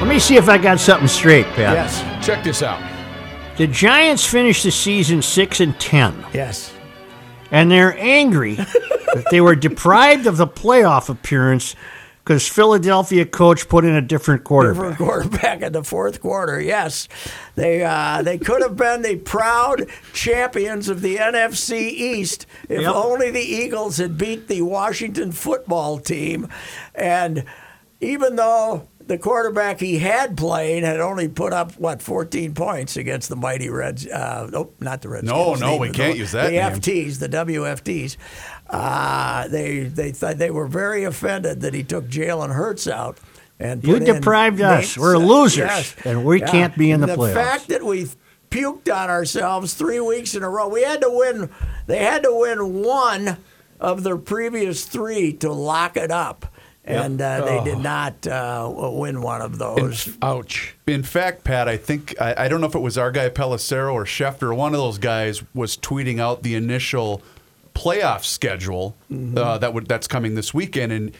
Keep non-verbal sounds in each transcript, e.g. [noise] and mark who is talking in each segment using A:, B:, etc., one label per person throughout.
A: Let me see if I got something straight, Pat.
B: Yes.
C: Check this out.
A: The Giants finished the season six and ten,
B: Yes.
A: and they're angry [laughs] that they were deprived of the playoff appearance because Philadelphia coach put in a different quarterback.
B: For quarterback in the fourth quarter, yes, they uh, they could have been the proud champions of the NFC East if
A: Yep.
B: only the Eagles had beat the Washington football team, and even though the quarterback he had played had only put up what 14 points against the mighty Reds. Uh, nope, not the Reds.
C: No, no, we can't use that
B: The
C: name.
B: FTs, the WFTs. Uh, they they thought they were very offended that he took Jalen Hurts out. And
A: You
B: put in
A: deprived us.
B: Nate
A: We're
B: Sa-
A: losers, and we can't be in the
B: the
A: playoffs.
B: fact that we puked on ourselves three weeks in a row, we had to win. They had to win one of their previous three to lock it up, and uh, they
A: Oh.
B: did not uh, win one of those.
C: Ouch. In fact, Pat, I think I, I don't know if it was our guy Pelissero or Schefter. One of those guys was tweeting out the initial playoff schedule uh, that would that's coming this weekend, and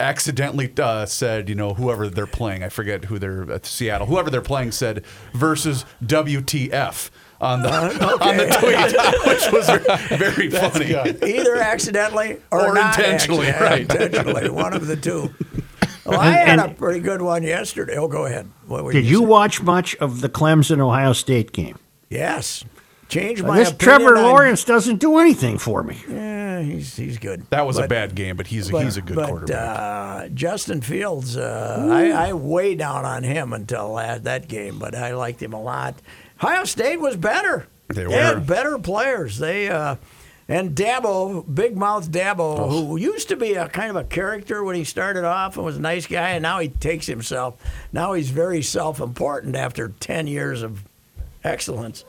C: accidentally uh, said, you know, whoever they're playing, I forget who they're at Seattle, whoever they're playing said versus WTF on the [laughs] [laughs] on the tweet, [laughs] which was very funny.
B: Either accidentally or,
C: Or
B: not
C: intentionally,
B: accidentally.
C: right.
B: Intentionally, one of the two. Well, I had
A: And-
B: a pretty good one yesterday. Oh, go ahead. What were
A: Did you
B: saying?
A: watch much of the Clemson Ohio State game?
B: Yes. Change my
A: this
B: opinion
A: Trevor
B: on-
A: Lawrence doesn't do anything for me.
B: Yeah, he's he's good.
C: That was a
B: But-
C: bad game, but he's
B: but-
C: he's a good
B: but,
C: quarterback.
B: Uh, Justin Fields, uh, I, I way down on him until that, that game, but I liked him a lot. Ohio State was better.
C: They
B: had
C: were.
B: better players. They uh, and Dabo, big mouth Dabo,
C: Oh.
B: who used to be a kind of a character when he started off and was a nice guy, and now he takes himself. Now he's very self-important after ten years of excellence.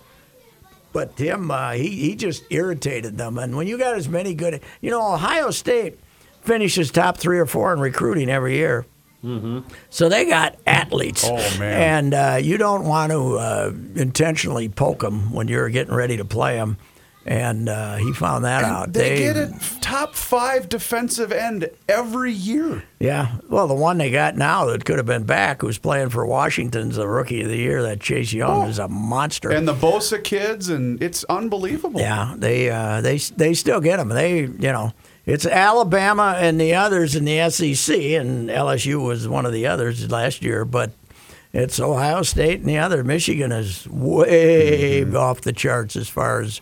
B: But him, uh, he he just irritated them. And when you got as many good, you know, Ohio State finishes top three or four in recruiting every year. So they got athletes.
C: Oh, man.
B: And uh, you don't want to uh, intentionally poke them when you're getting ready to play them. And uh, he found that out.
C: They, get a top five defensive end every year.
B: Yeah. Well, the one they got now that could have been back, who's playing for Washington's the rookie of the year, that Chase Young
C: Oh.
B: is a monster.
C: And the Bosa kids, and it's unbelievable.
B: Yeah, they uh, they they still get them. They you know it's Alabama and the others in the SEC, and LSU was one of the others last year, but. It's Ohio State and the other. Michigan is way off the charts as far as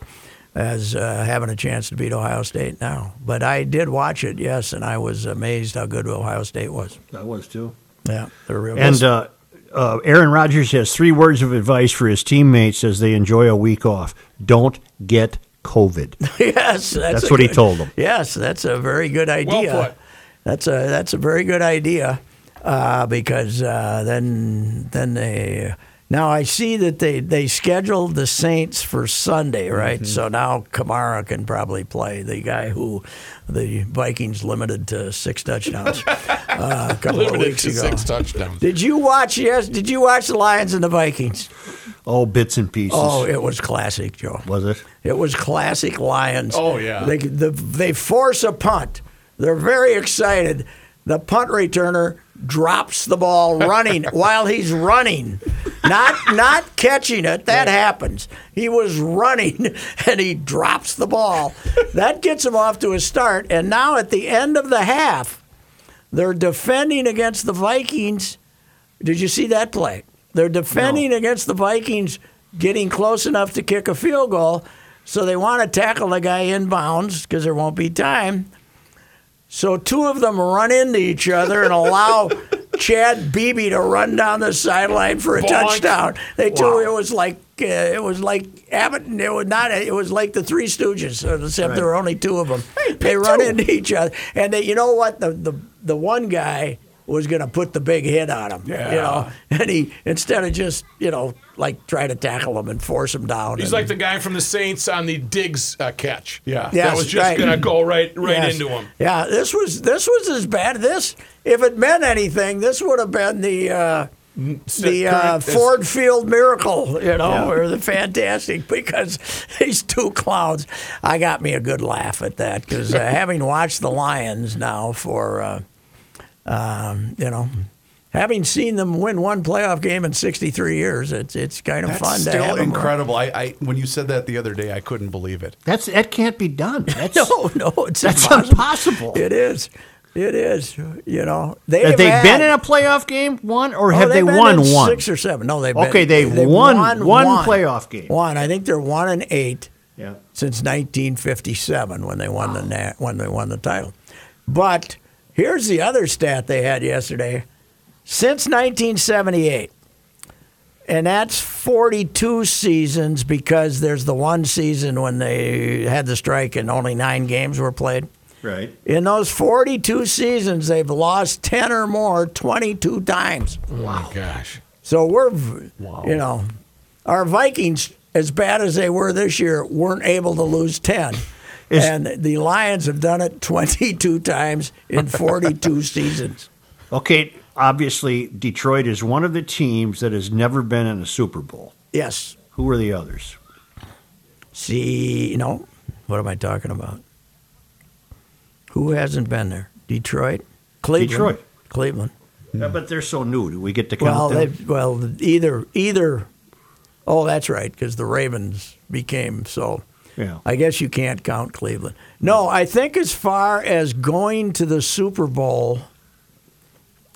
B: as uh, having a chance to beat Ohio State now. But I did watch it, yes, and I was amazed how good Ohio State was.
A: I was too.
B: Yeah, they're real.
A: And uh, uh, Aaron Rodgers has three words of advice for his teammates as they enjoy a week off: Don't get COVID. [laughs]
B: yes, that's,
A: That's
B: a
A: what he told them.
B: Yes, that's a very good idea.
C: Well put.
B: That's a that's a very good idea uh, because uh, then then they now I see that they they scheduled the Saints for Sunday, right?
C: Mm-hmm.
B: So now Kamara can probably play the guy who the Vikings limited to six touchdowns [laughs] uh, a couple of
C: Limited
B: weeks
C: to
B: ago.
C: six touchdowns.
B: Did you watch? Yes. Did you watch the Lions and the Vikings?
A: Oh, bits and pieces.
B: Oh, it was classic, Joe.
A: was it?
B: It was classic Lions.
C: Oh, yeah.
B: They the, they force a punt. They're very excited. The punt returner drops the ball running [laughs] while he's running. Not not catching it. That happens. He was running [laughs] and he drops the ball. That gets him off to a start. And now at the end of the half, they're defending against the Vikings. Did you see that play? They're defending against the Vikings, getting close enough to kick a field goal. So they want to tackle the guy inbounds because there won't be time. So two of them run into each other and allow [laughs] Chad Beebe to run down the sideline for a touchdown. They two it was like uh, it was like Abbott. and It was not. It was like the Three Stooges, except there were only two of them. they run into each other, and they, you know what? The the the one guy was going to put the big hit on him. You know, [laughs] and he instead of just you know like try to tackle him and force him down.
D: He's
B: and-
D: like the guy from the Saints on the Diggs uh, catch.
C: Yeah.
B: Yes,
D: that was just
B: right.
D: gonna go right right
B: Yes.
D: into him.
B: Yeah, this was this was as bad. This, if it meant anything, this would have been the uh, the uh, Ford Field miracle, you know, or the fantastic [laughs] because these two clowns. I got me a good laugh at that because uh, [laughs] having watched the Lions now for, uh, um, you know. Having seen them win one playoff game in 63 years, it's it's kind of
C: That's
B: fun to
C: still
B: have 'em around.
C: incredible. I, I when you said that the other day, I couldn't believe it.
A: That's that can't be done. [laughs] That's,
B: No, no, it's
A: That's
B: impossible.
A: impossible.
B: It is. It is. You know, they
A: have
B: have
A: they
B: had-
A: been in a playoff game one or
B: Oh,
A: have they
B: they've
A: won one?
B: Six or seven? No, they've been,
A: Okay, they've won one playoff game.
B: One. I think they're one and eight
A: Yeah.
B: since 1957 when they won the na- when they won the title. But here's the other stat they had yesterday: since 1978, and that's 42 seasons because there's the one season when they had the strike and only nine games were played.
A: Right.
B: In those 42 seasons, they've lost 10 or more 22 times.
D: Oh my gosh.
B: So we're, v you know, our Vikings, as bad as they were this year, weren't able to lose 10.
A: Is-
B: and the Lions have done it 22 times in 42 [laughs] seasons.
A: Okay, obviously Detroit is one of the teams that has never been in a Super Bowl.
B: Yes.
A: Who are the others?
B: See, you know, what am I talking about? Who hasn't been there? Detroit? Cleveland.
A: Detroit.
B: Cleveland.
A: Yeah, but they're so new. Do we get to count
B: Well,
A: them?
B: they well either either. Oh, that's right, because the Ravens became so.
A: Yeah.
B: I guess you can't count Cleveland. No, I think as far as going to the Super Bowl,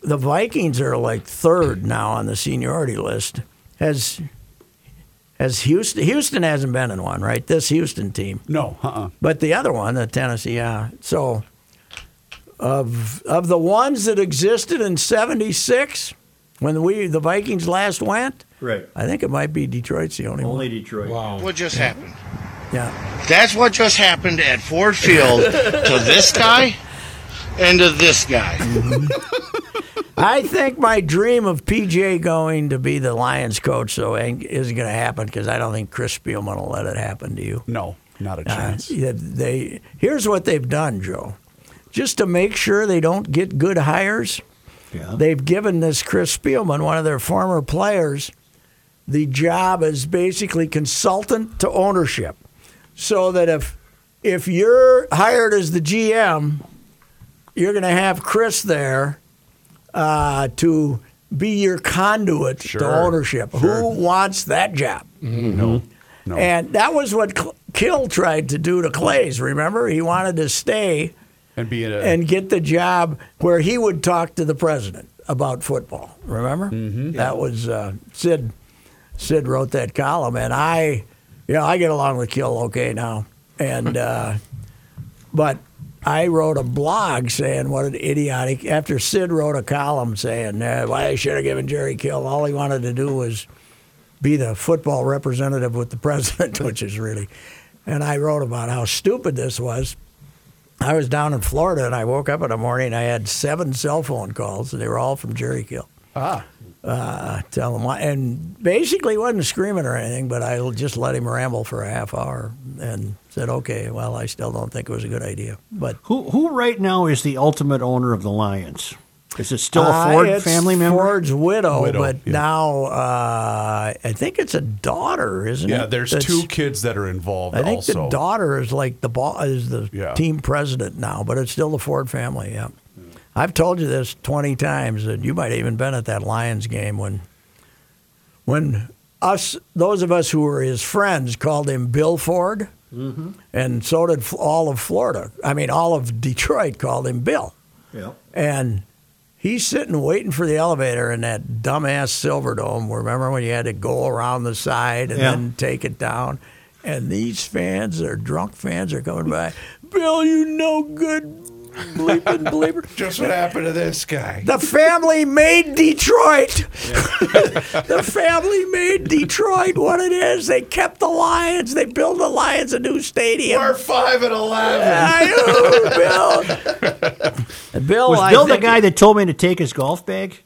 B: the Vikings are like third now on the seniority list. Has has Houston? Houston hasn't been in one, right? This Houston team.
C: No, uh-uh.
B: But the other one, the Tennessee, yeah. So of of the ones that existed in '76, when we the Vikings last went,
A: Right.
B: I think it might be Detroit's the only,
A: Only
B: one.
A: Only Detroit.
D: Wow.
E: What just happened?
B: Yeah.
E: That's what just happened at Ford Field to this guy and to this guy. [laughs]
B: I think my dream of PJ going to be the Lions coach so isn't going to happen because I don't think Chris Spielman will let it happen to you.
C: no, not a
B: Uh,
C: chance.
B: yeah, they here's what they've done, Joe. Just to make sure they don't get good hires,
A: Yeah.
B: they've given this Chris Spielman, one of their former players, the job as basically consultant to ownership. So that if if you're hired as the GM, you're going to have Chris there uh, to be your conduit to
C: Sure.
B: ownership. Who wants that job?
C: No, no.
B: And that was what Cl- Kill tried to do to Clays. Remember, he wanted to stay
C: and be in a
B: and get the job where he would talk to the president about football. Remember, mm-hmm. that was uh, Sid. Sid wrote that column, and I, you know, I get along with Kill okay now, and uh, but I wrote a blog saying what an idiotic. After Sid wrote a column saying uh, why I should have given Jerry Kill, all he wanted to do was be the football representative with the [laughs] president, which is really. And I wrote about how stupid this was. I was down in Florida and I woke up in the morning. I had seven cell phone calls, and they were all from Jerry Kill.
C: ah.
B: Uh, tell him why, and basically wasn't screaming or anything, but I just let him ramble for a half hour and said, "Okay, well, I still don't think it was a good idea." But
A: Who who right now is the ultimate owner of the Lions? Is it still a
B: Uh,
A: Ford
B: it's
A: family member?
B: Ford's widow,
C: Widow,
B: but
C: yeah.
B: now uh, I think it's a daughter, isn't it?
C: Yeah, there's
B: That's-
C: two kids that are involved
B: I think
C: also.
B: the daughter is like the ball is the
C: Yeah.
B: team president now, but it's still the Ford family. Yeah, I've told you this twenty times, and you might have even been at that Lions game when, when us, those of us who were his friends, called him Bill Ford, mm-hmm. and so did all of Florida. I mean, all of Detroit called him Bill.
A: Yeah.
B: And he's sitting waiting for the elevator in that dumbass Silverdome. Remember when you had to go around the side and
A: Yeah.
B: then take it down? And these fans, are drunk fans, are coming by. Bill, you no good bleeping bleeper.
C: Just what happened to this guy?
B: The family made Detroit. [laughs] the family made Detroit what it is. They kept the Lions. They built the Lions a new stadium.
C: We're five and eleven.
B: I know, Bill. [laughs] Bill,
A: Was
B: I
A: Bill the
B: think-
A: guy that told me to take his golf bag?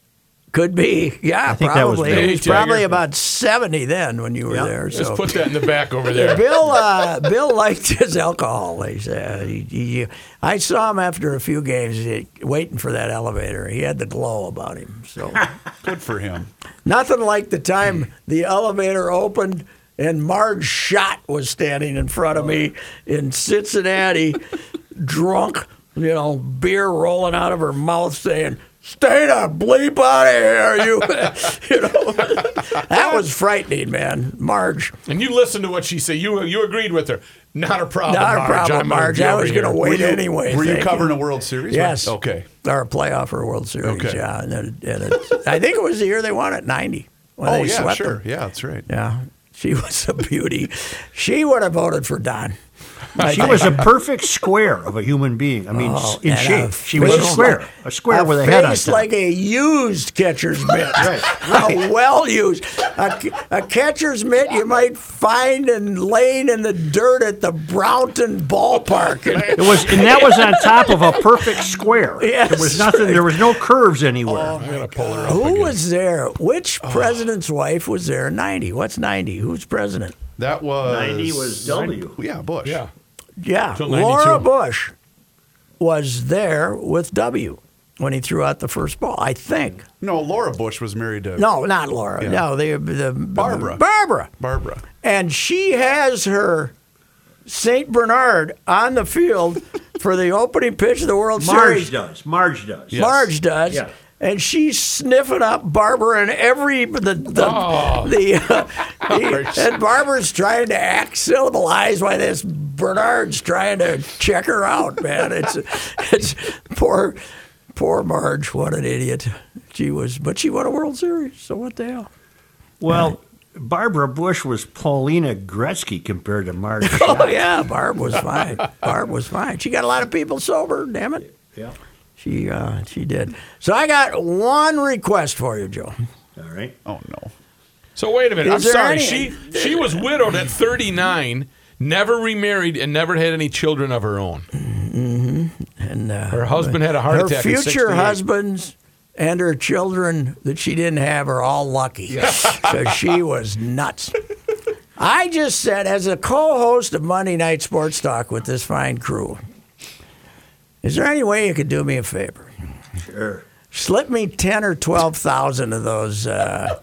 B: Could be, yeah,
A: I think that was
B: probably.
A: Bill.
B: he was
D: Hey, Jagger.
B: probably about seventy then when you were
A: Yeah.
B: there.
D: Just
B: So
D: put that in the back over there. [laughs]
B: Bill, uh, Bill liked his alcohol. They said. He, he, I saw him after a few games he, waiting for that elevator. He had the glow about him. So [laughs]
C: Good for him.
B: nothing like the time the elevator opened and Marge Schott was standing in front of me in Cincinnati, [laughs] drunk, you know, beer rolling out of her mouth, saying. Stay the bleep out of here, you. [laughs] you know, that was frightening, man. Marge,
D: And you listened to what she said. You you agreed with her. Not a problem.
B: Not a
D: Marge.
B: problem,
D: I'm
B: Marge. I was going to wait
C: Were you,
B: anyway.
C: were you covering a World Series?
B: Yes.
C: Okay.
B: Or a playoff or a World Series,
C: Okay.
B: yeah. And it, and it, I think it was the year they won it, 90. When
C: Oh yeah, sure.
B: them.
C: Yeah, that's right.
B: Yeah. She [laughs] was a beauty. She would have voted for Don. I
A: She was a [laughs] perfect square of a human being. I mean,
B: Oh,
A: in shape.
B: a
A: She was a square,
B: like-
A: a square
B: a
A: with a head on top.
B: like a used catcher's mitt. [laughs] A well used. A, a catcher's mitt you might find and laying in the dirt at the Brownton ballpark.
A: It was, and that was on top of a perfect square. [laughs]
B: Yes,
A: there was nothing. There was no curves anywhere.
D: Oh, I'm gonna pull her up
B: Who
D: again.
B: was there? Which oh. president's wife was there 90? What's 90? Who's president?
C: That was
A: 90 was W.
C: Yeah, Bush.
D: Yeah.
B: Yeah,
D: Till
B: Laura
D: 92.
B: Bush was there with W when he threw out the first ball. I think.
C: No, Laura Bush was married to
B: No, not Laura.
C: Yeah.
B: No, the, the
C: Barbara.
B: Barbara.
C: Barbara.
B: And she has her Saint Bernard on the field for the opening pitch of the World
A: Marge
B: Series.
A: Marge does. Marge does.
B: Marge does.
A: Yeah.
B: And she's sniffing up Barbara and every the the,
D: Oh.
B: the, uh, [laughs] the- and Barbara's trying to act civilized while this Bernard's trying to check her out. Man, it's [laughs] it's poor poor Marge. What an idiot she was. But she won a World Series. So what the hell?
A: Well, Barbara Bush was Paulina Gretzky compared to Marge. [laughs]
B: Oh yeah, Barb was fine. Barb was fine. She got a lot of people sober. Damn it.
A: yeah.
B: She uh, she did. So I got one request for you, Joe.
A: All right.
C: Oh no.
D: So wait a minute.
B: Is
D: I'm
B: there
D: sorry.
B: any-
D: She she was widowed at 39, never remarried, and never had any children of her own. Mm-hmm.
B: And uh,
D: Her husband had a heart
B: her
D: attack. at
B: future
D: 68.
B: husbands and her children that she didn't have are all lucky. [laughs] so she was nuts. I just said, as a co-host of Monday Night Sports Talk with this fine crew, is there any way you could do me a favor?
A: Sure.
B: Slip me ten or twelve thousand of those uh,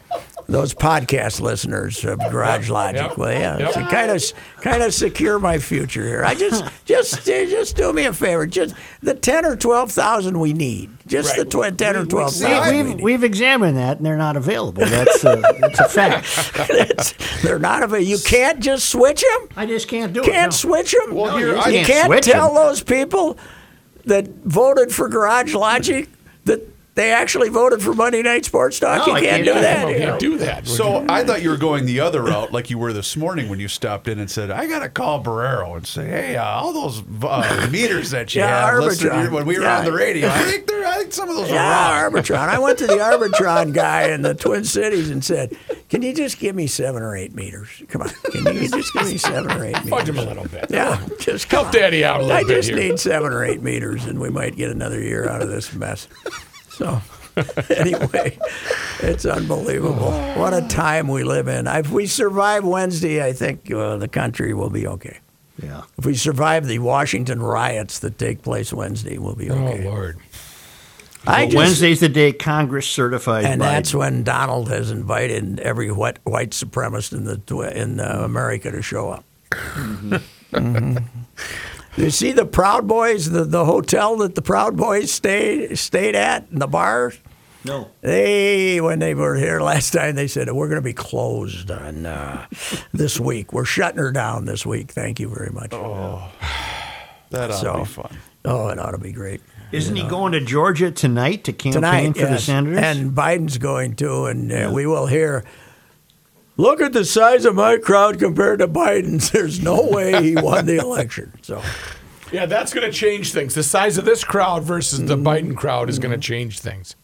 B: those podcast listeners of Garage Logic,
D: Yep.
B: will you?
D: Yep.
B: To kind of kind of secure my future here. I just [laughs] just just do me a favor. Just the ten or twelve thousand we need. Just the tw- ten or twelve
A: We,
B: thousand. we
A: we've,
B: need.
A: we've examined that, and they're not available. That's a, that's a fact. [laughs]
B: It's- They're not available. You can't just switch them.
A: I just can't do it.
B: Can't
A: no.
B: switch them.
C: Well, here,
B: you
C: I
A: can't
B: can't
A: switch
B: tell
A: 'em.
B: those people that voted for Garage Logic they actually voted for Monday Night Sports Talk.
A: No,
B: you
A: I
B: can't,
A: can't
B: do
A: do
B: that.
D: You
B: you
D: can't do that.
C: So I thought you were going the other route, like you were this morning when you stopped in and said, "I got to call Barreiro and say, hey, uh, all those uh, [laughs] meters that you
B: Yeah,
C: have listed
B: Arbitron.
C: when we were
B: Yeah.
C: on the radio, I [laughs] think they're, I think some of those are
B: Yeah,
C: wrong."
B: Arbitron. I went to the [laughs] Arbitron guy in the Twin Cities and said, "Can you just give me seven or eight meters? Come on, can you just give me seven or eight meters?
D: Fudge him a little bit.
B: Yeah, just come
D: Help
B: on.
D: Daddy out a little
B: I
D: bit I
B: just
D: here.
B: need seven or eight meters, and we might get another year out of this mess. So, [laughs] anyway, it's unbelievable. What a time we live in. If we survive Wednesday, I think uh, the country will be okay.
A: Yeah.
B: If we survive the Washington riots that take place Wednesday, we'll be okay.
D: Oh Lord.
B: I
A: Well,
B: just-
A: Wednesday's the day Congress certifies
B: and
A: Biden.
B: that's when Donald has invited every white, white supremacist in the in uh, America to show up. Mhm. [laughs] You see the Proud Boys, the, the hotel that the Proud Boys stayed stayed at, and the bars.
A: No.
B: They, when they were here last time, they said we're going to be closed on uh, this week. We're shutting her down this week. Thank you very much. Oh, [sighs]
C: That ought
B: So-
C: to be fun.
B: Oh, it ought to be great
A: Isn't he going to Georgia tonight to campaign
B: tonight.
A: for the
B: yes.
A: Senators?
B: and Biden's going to, and uh, we will hear. Look at the size of my crowd compared to Biden's. [laughs] There's no way he won the election. So.
D: Yeah, that's going to change things. The size of this crowd versus the
B: Mm-hmm.
D: Biden crowd is going to change things.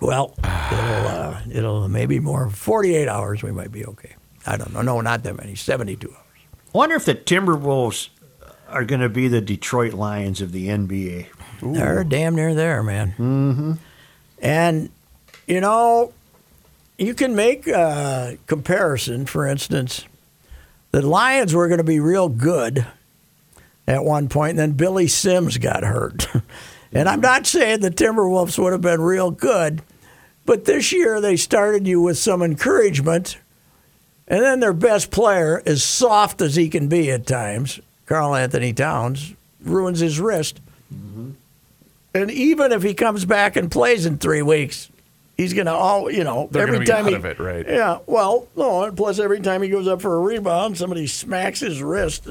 B: Well, it'll, uh, it'll maybe more. 48 hours, we might be okay. I don't know. No, not that many. 72 hours.
A: wonder if the Timberwolves are going to be the Detroit Lions of the NBA.
B: They're damn near there, man. Mm-hmm. And, you know, you can make a comparison. For instance, the Lions were going to be real good at one point, and then Billy Sims got hurt. [laughs] and I'm not saying the Timberwolves would have been real good, but this year they started you with some encouragement. And then their best player, as soft as he can be at times, Karl-Anthony Towns, ruins his wrist. Mm-hmm. And even if he comes back and plays in three weeks, he's going to all you know
C: They're
B: every
C: gonna be
B: time
C: out
B: he,
C: of it, right?
B: Yeah. Well, no. and Plus, every time he goes up for a rebound, somebody smacks his wrist.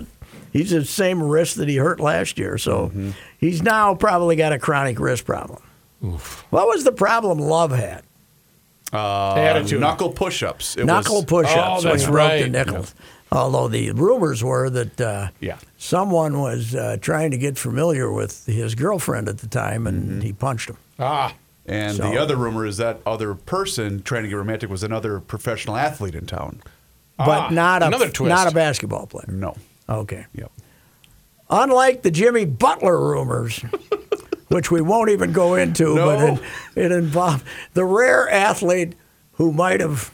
B: He's the same wrist that he hurt last year, so
C: Mm-hmm.
B: he's now probably got a chronic wrist problem. What was the problem Love had?
C: Uh,
D: Attitude.
C: Knuckle push-ups. It
B: Knuckle
C: was,
B: push-ups.
D: Oh, that's
B: he broke the
D: right.
B: nickels. Although the rumors were that uh,
C: Yeah.
B: someone was uh, trying to get familiar with his girlfriend at the time, and
C: Mm-hmm.
B: he punched him.
D: Ah,
C: And
B: So-
C: the other rumor is that other person trying to get romantic was another professional athlete in town.
B: but
D: Ah,
B: not a
D: another twist.
B: not a basketball player.
C: No.
B: Okay.
C: Yep.
B: Unlike the Jimmy Butler rumors, [laughs] which we won't even go into, but it, it involved the rare athlete who might have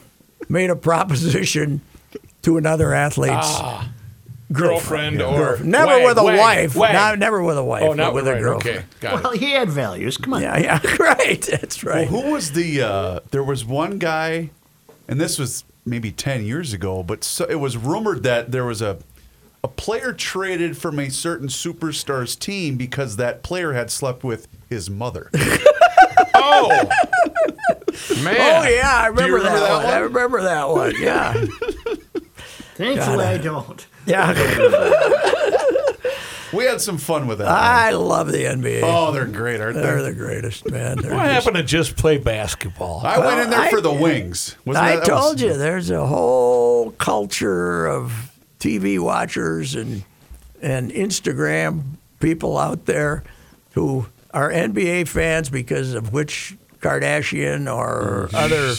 B: made a proposition to another athlete's
D: girlfriend or
B: girlfriend. Never
D: wag,
B: with a
D: wag,
B: wife.
D: wag.
B: Not, never with a wife.
D: oh,
B: but
D: not
B: with
D: right,
B: a girlfriend.
D: Okay, got
A: Well,
D: it.
A: he had values. Come on.
B: Yeah, yeah, [laughs] right. That's
C: Well,
B: right.
C: who was the? Uh, there was one guy, and this was maybe ten years ago, but so, it was rumored that there was a a player traded from a certain superstar's team because that player had slept with his mother. [laughs]
D: Oh, man.
B: Oh yeah, I remember,
C: remember
B: that,
C: that
B: one. I remember that one. Yeah, [laughs]
A: Thankfully, I don't.
B: Yeah. [laughs]
C: we had some fun with that. one.
B: I love the NBA.
C: Oh, they're great, aren't they?
B: They're the greatest, man. They're
D: What
B: just-
D: happened to just play basketball?
C: I went in there
B: I-
C: for the wings. Wasn't
B: I
C: that- that was-
B: told you, there's a whole culture of TV watchers and and Instagram people out there who are NBA fans because of which Kardashian or other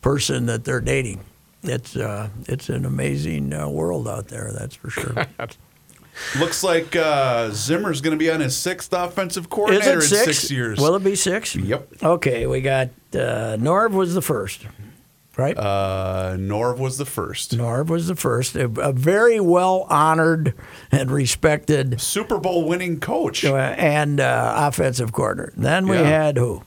B: person that they're dating. It's uh, it's an amazing uh, world out there, that's for sure. [laughs]
C: Looks like uh, Zimmer's going to be on his sixth offensive coordinator in
B: six?
C: six years.
B: Will it be six?
C: Yep.
B: Okay, we got uh, Norv was the first, right?
C: Uh, Norv was the first.
B: Norv was the first, a, a very well honored and respected
C: Super Bowl winning coach.
B: uh, and uh, offensive coordinator. Then we
C: Yeah.
B: had who?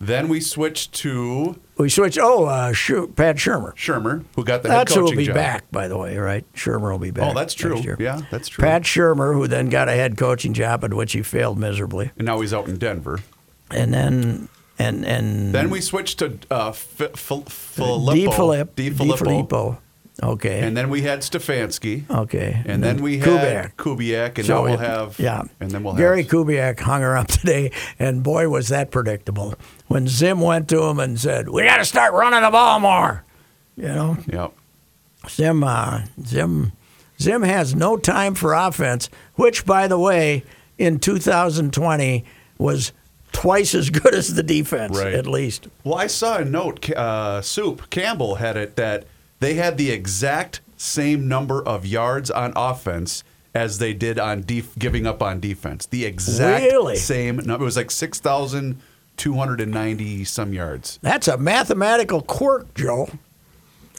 C: Then we switched to
B: We switched. Oh, uh, Schu- Pat Shurmur.
C: Shurmur, who got the head
B: That's who will be
C: job.
B: back, by the way, right? Shurmur will be back.
C: Oh, that's true. Yeah, that's true.
B: Pat Shurmur, who then got a head coaching job at which he failed miserably,
C: and now he's out in Denver.
B: and then and and
C: Then we switched to uh, F- F- Filippo.
B: DeFilippo.
C: Di
B: DeFilippo. Okay.
C: And then we had Stefanski.
B: okay.
C: And then we had Kubiak, and
B: So
C: now we'll have
B: yeah.
C: and then we'll have.
B: Gary
C: have
B: Kubiak hung her up [laughs] today, and boy was that predictable. When Zim went to him and said, "We got to start running the ball more," you know,
C: Yep.
B: Zim, uh, Zim, Zim has no time for offense. Which, by the way, in 2020 was twice as good as the defense,
C: Right.
B: at least.
C: Well, I saw a note. Uh, Soup Campbell had it that they had the exact same number of yards on offense as they did on def- giving up on defense. The exact
B: Really?
C: same number. It was like six thousand two hundred and ninety some yards.
B: That's a mathematical quirk, Joe.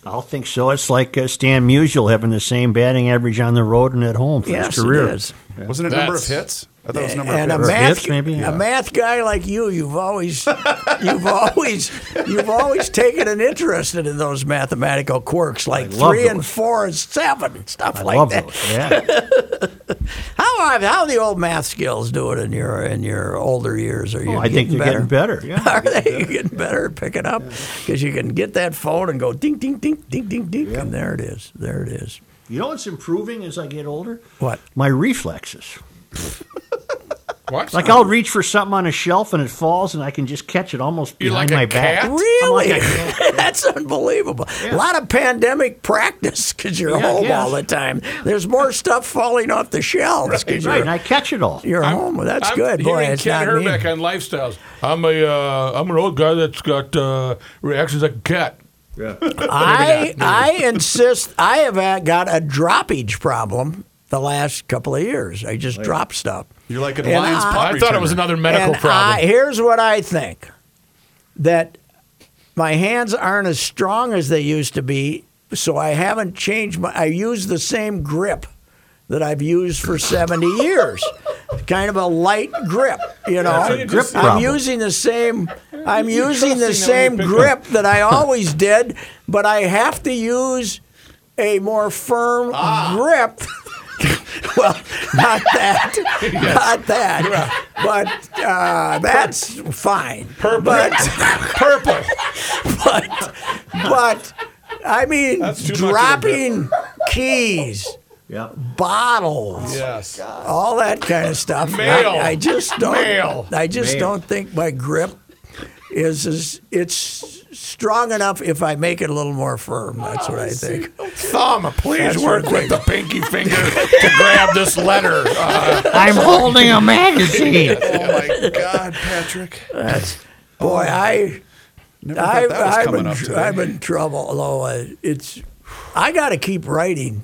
A: I'll think so. It's like uh, Stan Musial having the same batting average on the road and at home for
B: Yes,
A: his career.
B: it is.
C: Wasn't it number of hits? I thought it was number
B: and a math
A: fifth, maybe?
B: a math guy like you, you've always [laughs] you've always you've always taken an interest in those mathematical quirks like
A: love
B: three and four and seven stuff
A: I
B: like
A: love
B: that.
A: those. Yeah. [laughs]
B: How are how are the old math skills doing in your in your older years? Are you?
A: Oh, I think
B: getting
A: they're getting better. Yeah. [laughs]
B: Are they You getting better at picking up? Because you can get that phone and go ding ding ding ding ding ding, and there it is. There it is.
A: You know what's improving as I get older?
B: What?
A: My reflexes. [laughs]
D: What?
A: Like I'll reach for something on a shelf and it falls, and I can just catch it almost
D: You're
A: behind
D: like a
A: my back.
D: cat?
B: Really?
A: I'm like a- [laughs]
B: That's unbelievable. A lot of pandemic practice because you're
A: Yeah,
B: home all the time. There's more stuff falling off the shelves because
A: Right, and
B: you're,
A: I catch it all.
B: you're home. That's
D: I'm
B: good. Boy,
D: hearing
B: it's
D: Ken
B: not me.
D: Hrbek on lifestyles. I'm a uh, I'm an old guy that's got uh, reactions like a cat. [laughs]
B: I I insist. I have had- got a droppage problem the last couple of years. I just drop stuff.
C: You're like an
B: And
C: lion's
B: I-
C: paw
D: I thought it was another medical
B: and
D: problem.
B: I, here's what I think: that my hands aren't as strong as they used to be, so I haven't changed. My, I use the same grip that I've used for 70 [laughs] years. Kind of a light grip, you know.
D: so you
A: Grip
B: I'm
A: problem.
B: using the same. I'm using the same
D: them when
B: grip that I [laughs] always did, but I have to use a more firm
D: Ah.
B: grip. [laughs] well, not that, [laughs] not that, but uh, that's fine.
D: Purple.
B: But, [laughs]
D: Purple.
B: but, but, I mean,
D: That's too much of a
B: dropping keys,
A: Yeah.
B: bottles,
D: Yes.
B: all that kind of stuff.
D: Mail.
B: I, I just don't.
D: Mail.
B: I just
A: Mail.
B: don't think my grip is as it's strong enough if I make it a little more firm. That's what I think.
D: Thumb, please
B: That's
D: work
B: what I
D: with the pinky finger to grab this letter. Uh,
A: I'm holding a magazine. [laughs]
C: Oh my God, Patrick!
B: That's boy, I.
C: Never thought
B: I,
C: that was
B: I'm,
C: coming
B: in,
C: up today.
B: I'm in trouble. Although uh, it's, I got to keep writing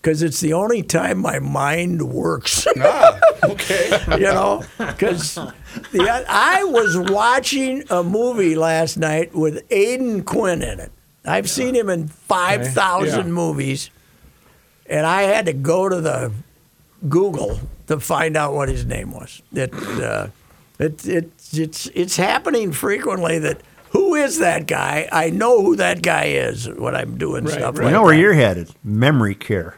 B: because it's the only time my mind works. [laughs]
C: ah, okay.
B: you know, because the I was watching a movie last night with Aidan Quinn in it. I've seen him in five thousand
D: Yeah.
B: movies, and I had to go to the Google to find out what his name was. It, uh, it, it it's it's happening frequently that. Who is that guy? I know who that guy is when I'm doing
D: Right,
B: stuff
D: right.
A: You
B: like
A: know where
B: that.
A: you're headed? Memory care.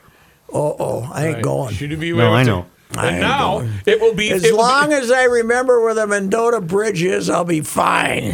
B: Oh, oh, I ain't going.
D: Should be
A: No, I know.
B: I
D: And
B: ain't
D: now
B: going.
D: it will be
B: As
D: it will
B: long
D: be,
B: as I remember where the Mendota Bridge is, I'll be fine.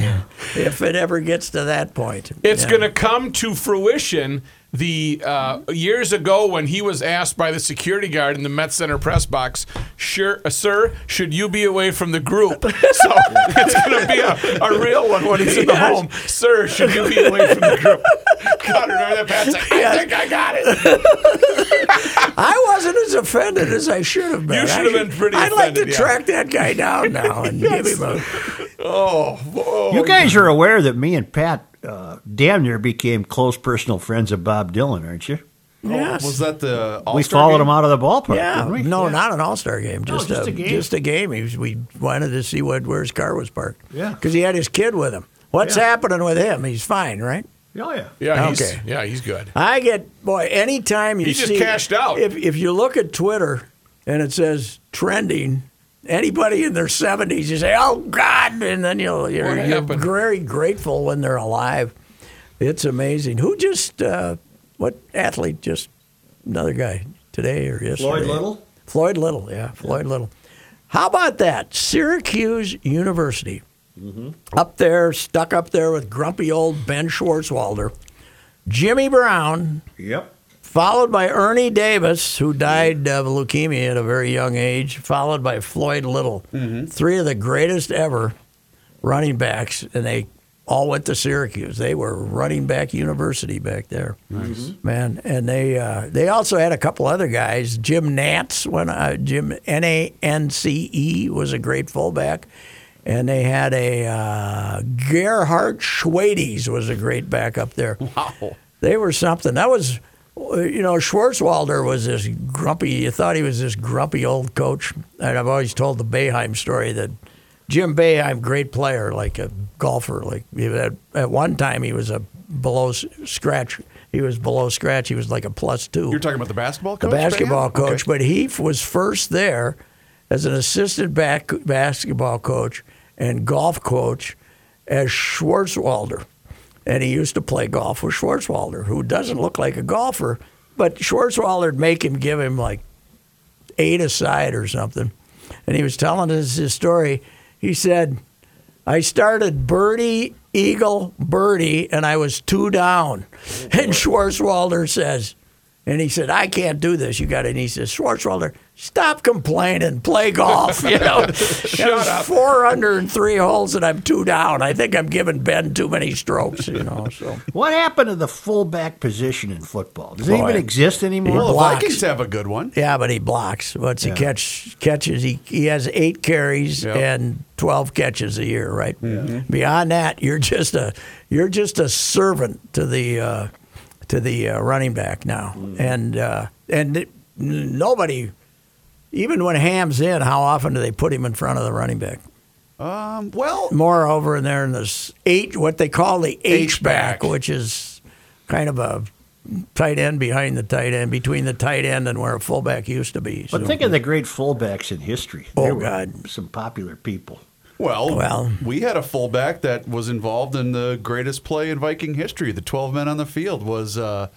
B: If it ever gets to that point,
D: It's
B: Yeah.
D: going to come to fruition. The uh, years ago, when he was asked by the security guard in the Met Center press box, "Sure, uh, sir, should you be away from the group?" [laughs] So it's going to be a, a real one when he's in the home. Sir, should you be away from the group? [laughs] God, remember that? Pat's like, I think I got it. [laughs]
B: I wasn't as offended as I should have been.
D: You should
B: I
D: have been pretty
B: I'd like to
D: yeah.
B: track that guy down now and give him a.
D: Oh, oh.
A: You guys are aware that me and Pat uh, damn near became close personal friends of Bob Dylan, aren't you?
B: Yes.
C: Was that the
A: we
C: All-Star
A: followed
C: game?
A: him out of the ballpark.
B: yeah,
A: didn't we?
B: no,
A: Yeah.
B: not an all-star game, just,
A: just
B: a,
A: a game.
B: just a game. He was, we wanted to see what where his car was parked.
A: Yeah.
B: because he had his kid with him. What's
A: Yeah.
B: happening with him? He's fine, right?
A: Oh yeah.
D: Yeah, he's,
B: Okay.
D: yeah, he's good.
B: I get boy anytime you
D: He just
B: see
D: cashed out.
B: If if you look at Twitter and it says trending, anybody in their seventies, you say, "Oh God," and then you'll you're, you're very grateful when they're alive. It's amazing. Who just uh, what athlete just another guy today or yesterday?
A: Floyd Little?
B: Floyd Little, yeah, Floyd Little. How about that? Syracuse University. Up there, stuck up there with grumpy old Ben Schwartzwalder. Jimmy Brown,
A: Yep.
B: Followed by Ernie Davis, who died of leukemia at a very young age, followed by Floyd Little. Three of the greatest ever running backs, and they all went to Syracuse. They were running back university back there, man. And they uh, they also had a couple other guys. Jim Nance, when uh, Jim N A N C E was a great fullback. And they had a uh, Gerhard Schwedes was a great back up there.
D: Wow.
B: They were something. That was, you know, Schwartzwalder was this grumpy. You thought he was this grumpy old coach. And I've always told the Boeheim story that Jim Boeheim, great player, like a golfer. Like had, at one time, he was a below scratch. He was below scratch. He was like a plus two
C: You're talking about the basketball coach?
B: the basketball
C: Van?
B: coach,
C: Okay.
B: but he was first there, as an assistant back, basketball coach and golf coach as Schwartzwalder. And he used to play golf with Schwartzwalder, who doesn't look like a golfer, but Schwartzwalder'd make him give him like eight aside or something. And he was telling us his story. He said, I started birdie, eagle, birdie, and I was two down. And Schwartzwalder says, and he said, I can't do this. You got it. And he says, Schwartzwalder, stop complaining. Play golf. [laughs] You know, shut up. Four under and three holes, and I'm two down. I think I'm giving Ben too many strokes. You know, so [laughs]
A: What happened to the fullback position in football? Does it
B: Boy.
A: even exist anymore?
C: Well, the
B: blocks.
C: Vikings have a good one.
B: yeah, but he blocks. Once he catch catches, he he has eight carries
C: Yep.
B: and twelve catches a year. Right. Beyond that, you're just a you're just a servant to the uh, to the uh, running back now, and uh, and it- nobody. Even when Ham's in, how often do they put him in front of the running back?
C: Um, well,
B: Moreover, in there in this H, what they call the H back, which is kind of a tight end behind the tight end, between the tight end and where a fullback used to be.
A: But
B: So-
A: think of the great fullbacks in history.
B: Oh, God.
A: Some popular people.
C: Well,
B: Well-
C: we had a fullback that was involved in the greatest play in Viking history. The 12 men on the field was, uh,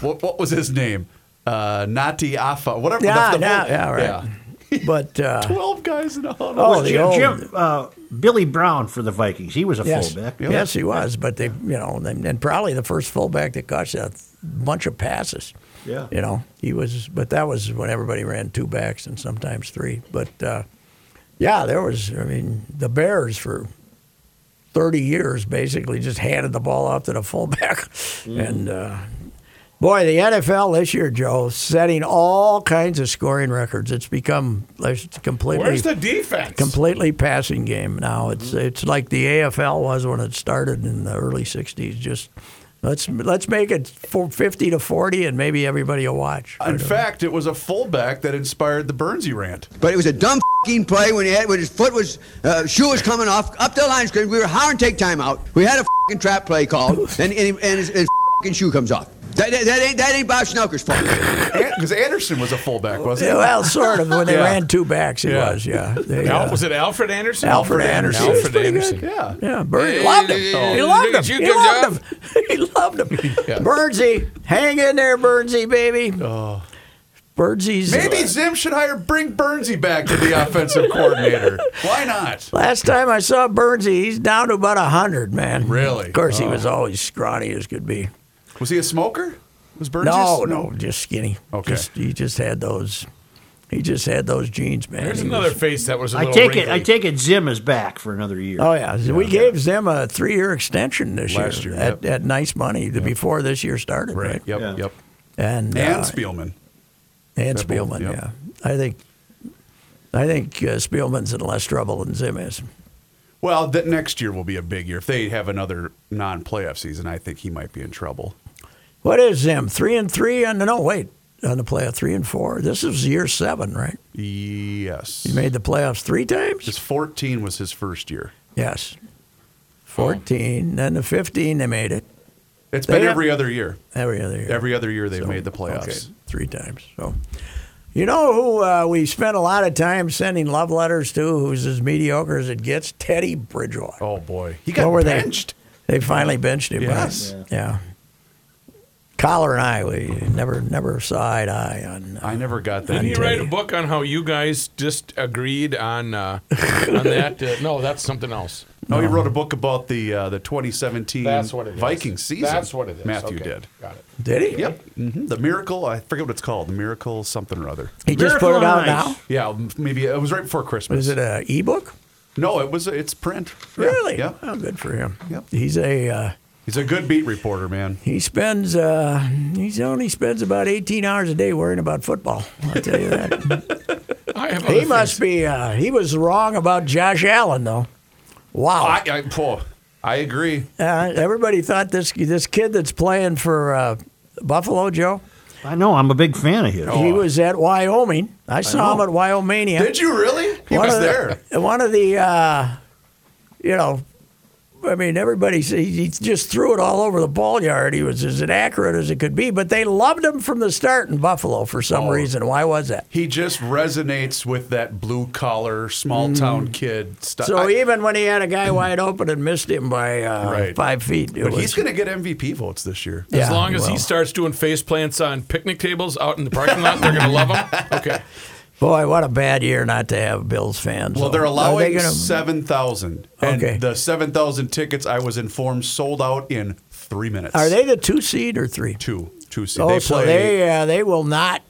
C: what, what was his name? Uh, Nati Afa, whatever.
B: Yeah,
C: the- the
B: yeah,
C: full-
B: yeah, right. [laughs] but uh,
C: 12 guys in a huddle.
B: Oh, the
A: Jim,
B: old-
A: Jim, uh, Billy Brown for the Vikings. He was a
B: yes,
A: fullback.
B: yes, he was. But they, you know, and, and probably the first fullback that caught a bunch of passes.
A: Yeah.
B: you know, he was. But that was when everybody ran two backs and sometimes three. But uh, yeah, there was. I mean, the Bears for. 30 years basically just handed the ball off to the [laughs] fullback. Mm. And uh, boy, the NFL this year, Joe, setting all kinds of scoring records. It's become it's completely
D: Where's the defense?
B: completely passing game now. It's mm. it's like the AFL was when it started in the early '60s. Just let's let's make it for 50 to 40, and maybe everybody will watch.
C: In uh, fact, it was a fullback that inspired the Burnsie rant.
F: But it was a dumb fing play when he had when his foot was uh, shoe was coming off up the line screen. We were hiring take timeout. We had a fing trap play called, [laughs] and and, and his, his fing shoe comes off. That, that, that ain't that ain't Bob Schnelker's fault.
C: Because Anderson was a fullback, wasn't
B: Yeah,
C: he?
B: well, sort of. When they [laughs]
C: Yeah.
B: ran two backs, he
C: Yeah.
B: was. Yeah. They,
D: Al-
B: uh,
D: was it Alfred Anderson?
B: Alfred Anderson.
D: Alfred
B: He was
D: Anderson.
C: Yeah.
B: Yeah, Bernie
D: Hey,
B: loved him.
D: hey,
B: he loved
D: look
B: him.
D: at you,
B: He
D: good
B: loved him. [laughs] he loved him.
D: Yeah.
B: Burnsie, hang in there, Burnsie, baby. Oh. Burnsie's.
C: Maybe Zim should hire bring Burnsie back to the offensive coordinator. [laughs] Why not?
B: Last time I saw Burnsie, he's down to about hundred, man.
C: Really?
B: Of course, he
C: Oh.
B: was always scrawny as could be.
C: Was he a smoker? Was Burnsie?
B: No,
C: a-
B: no, just skinny.
C: Okay.
B: Just, he just had those. He just had those jeans, man.
D: There's
B: He
D: another
B: was-
D: face that was a
A: I
D: little
A: take it. I take it. Zim is back for another year.
B: Oh yeah, we gave Zim a three-year extension this
C: Last
B: year,
C: year,
B: at,
C: yep.
B: at nice money the before this year started, right?
C: Yep,
A: Yeah.
C: yep.
B: And
C: And
B: uh,
C: Spielman.
B: And Spielman,
C: yep.
B: yeah. I think I think uh, Spielman's in less trouble than Zim is.
C: Well, that next year will be a big year. If they have another non-playoff season, I think he might be in trouble.
B: What is Zim? Three and three on the no wait on the playoff three and four. This is year seven, right?
C: Yes.
B: He made the playoffs three times.
C: His 14 was his first year.
B: Yes, fourteen. Then the fifteen they made it
C: It's
B: They
C: been
B: have-
C: every other year.
B: every other year.
C: Every other year they've
B: So,
C: made the playoffs.
B: Okay, three times. So, you know who uh, we spent a lot of time sending love letters to, who's as mediocre as it gets? Teddy Bridgewater.
C: Oh boy, he got
B: were they?
C: benched.
B: They finally benched him. right?
C: Yes.
B: Yeah. Coller and I, we never never saw eye to eye on. Uh,
C: I never got that.
D: Didn't he
C: either.
D: write a book on how you guys just agreed on uh, on that? [laughs] Uh, no, that's something else.
C: No, he wrote a book about the uh, the 2017
D: That's what it is.
C: Vikings season.
D: That's what it is.
C: Matthew
D: Okay,
C: did.
D: Got it.
B: did he?
C: Yep. hmm The miracle. I forget what it's called. The miracle something or other.
B: He just
A: Miracle
B: put it
A: on
B: out
A: Ice.
B: now.
C: Yeah, maybe it was right before Christmas.
B: Is it a ebook?
C: No, it was. It's print. Yeah,
B: Really?
C: Yeah.
B: Oh, good for him.
C: Yep.
B: He's a. Uh,
C: He's a good beat reporter, man.
B: he spends. Uh, he only spends about 18 hours a day worrying about football. I'll tell you that. [laughs]
D: I have
B: he
D: other
B: must
D: things.
B: be. Uh, he was wrong about Josh Allen, though. Wow.
C: I, I, oh, I agree.
B: Uh, everybody thought this this kid that's playing for uh, Buffalo, Joe.
A: I know. I'm a big fan of his.
B: He was at Wyoming. I saw him at Wyomania.
C: Did you really? He
B: One
C: was
B: of
C: there.
B: The, one of the, uh, you know, I mean, everybody said he just threw it all over the ball yard. He was as inaccurate as it could be, but they loved him from the start in Buffalo for some
C: Oh.
B: reason. Why was that?
C: He just resonates with that blue collar, small town kid stuff.
B: Mm. So even when he had a guy wide open and missed him by uh,
C: Right.
B: five feet, it
C: but
B: was,
C: he's going to get MVP votes this year.
D: As
B: Yeah,
D: long as
B: well.
D: he starts doing face plants on picnic tables out in the parking lot, they're going to love him. [laughs] Okay.
B: Boy, what a bad year not to have Bills fans.
C: Well, they're
B: Are they
C: allowing
B: gonna-
C: 7,000. And
B: Okay.
C: the 7,000 tickets, I was informed, sold out in three minutes.
B: Are they the two seed or three?
C: Two. Two seed.
B: Oh,
C: they
B: so
C: play.
B: they uh, they will not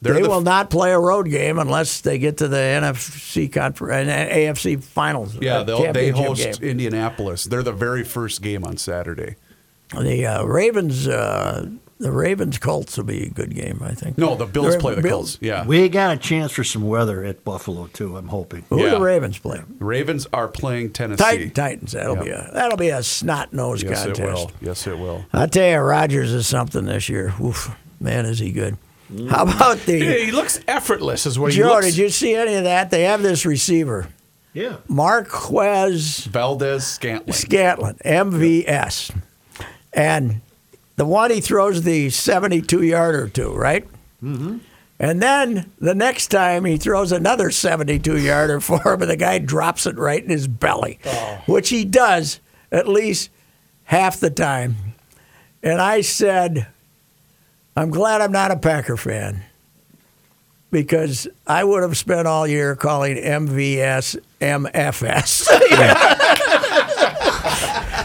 C: they're
B: they
C: the
B: will not play a road game unless they get to the NFC conference and AFC finals.
C: Yeah,
B: uh,
C: they host
B: game.
C: Indianapolis. They're the very first game on Saturday.
B: the uh, Ravens. The Ravens Colts will be a good game, I think.
C: No, the Bills
B: The
C: play the
B: Bills.
C: Colts. Yeah.
A: We got a chance for some weather at Buffalo too. I'm hoping.
B: Who
C: Yeah.
B: are the Ravens play?
C: The Ravens are playing Tennessee.
B: Titan, Titans. That'll
C: Yep.
B: be a that'll be a snot nosed
C: Yes,
B: contest.
C: it will. Yes, it will.
B: I tell you, Rodgers is something this year. Oof, man, is he good? How about the
D: Yeah, he looks effortless, is what he
B: Joe?
D: looks.
B: Did you see any of that? They have this receiver,
A: Yeah.
B: Marquez
C: Valdes Scantling.
B: Scantlin, MVS, and the one he throws the seventy-two yarder to, right? Mm-hmm. And then the next time he throws another 72 yarder for him, and the guy drops it right in his belly, which he does at least half the time. And I said, I'm glad I'm not a Packer fan because I would have spent all year calling MVS MFS. [laughs]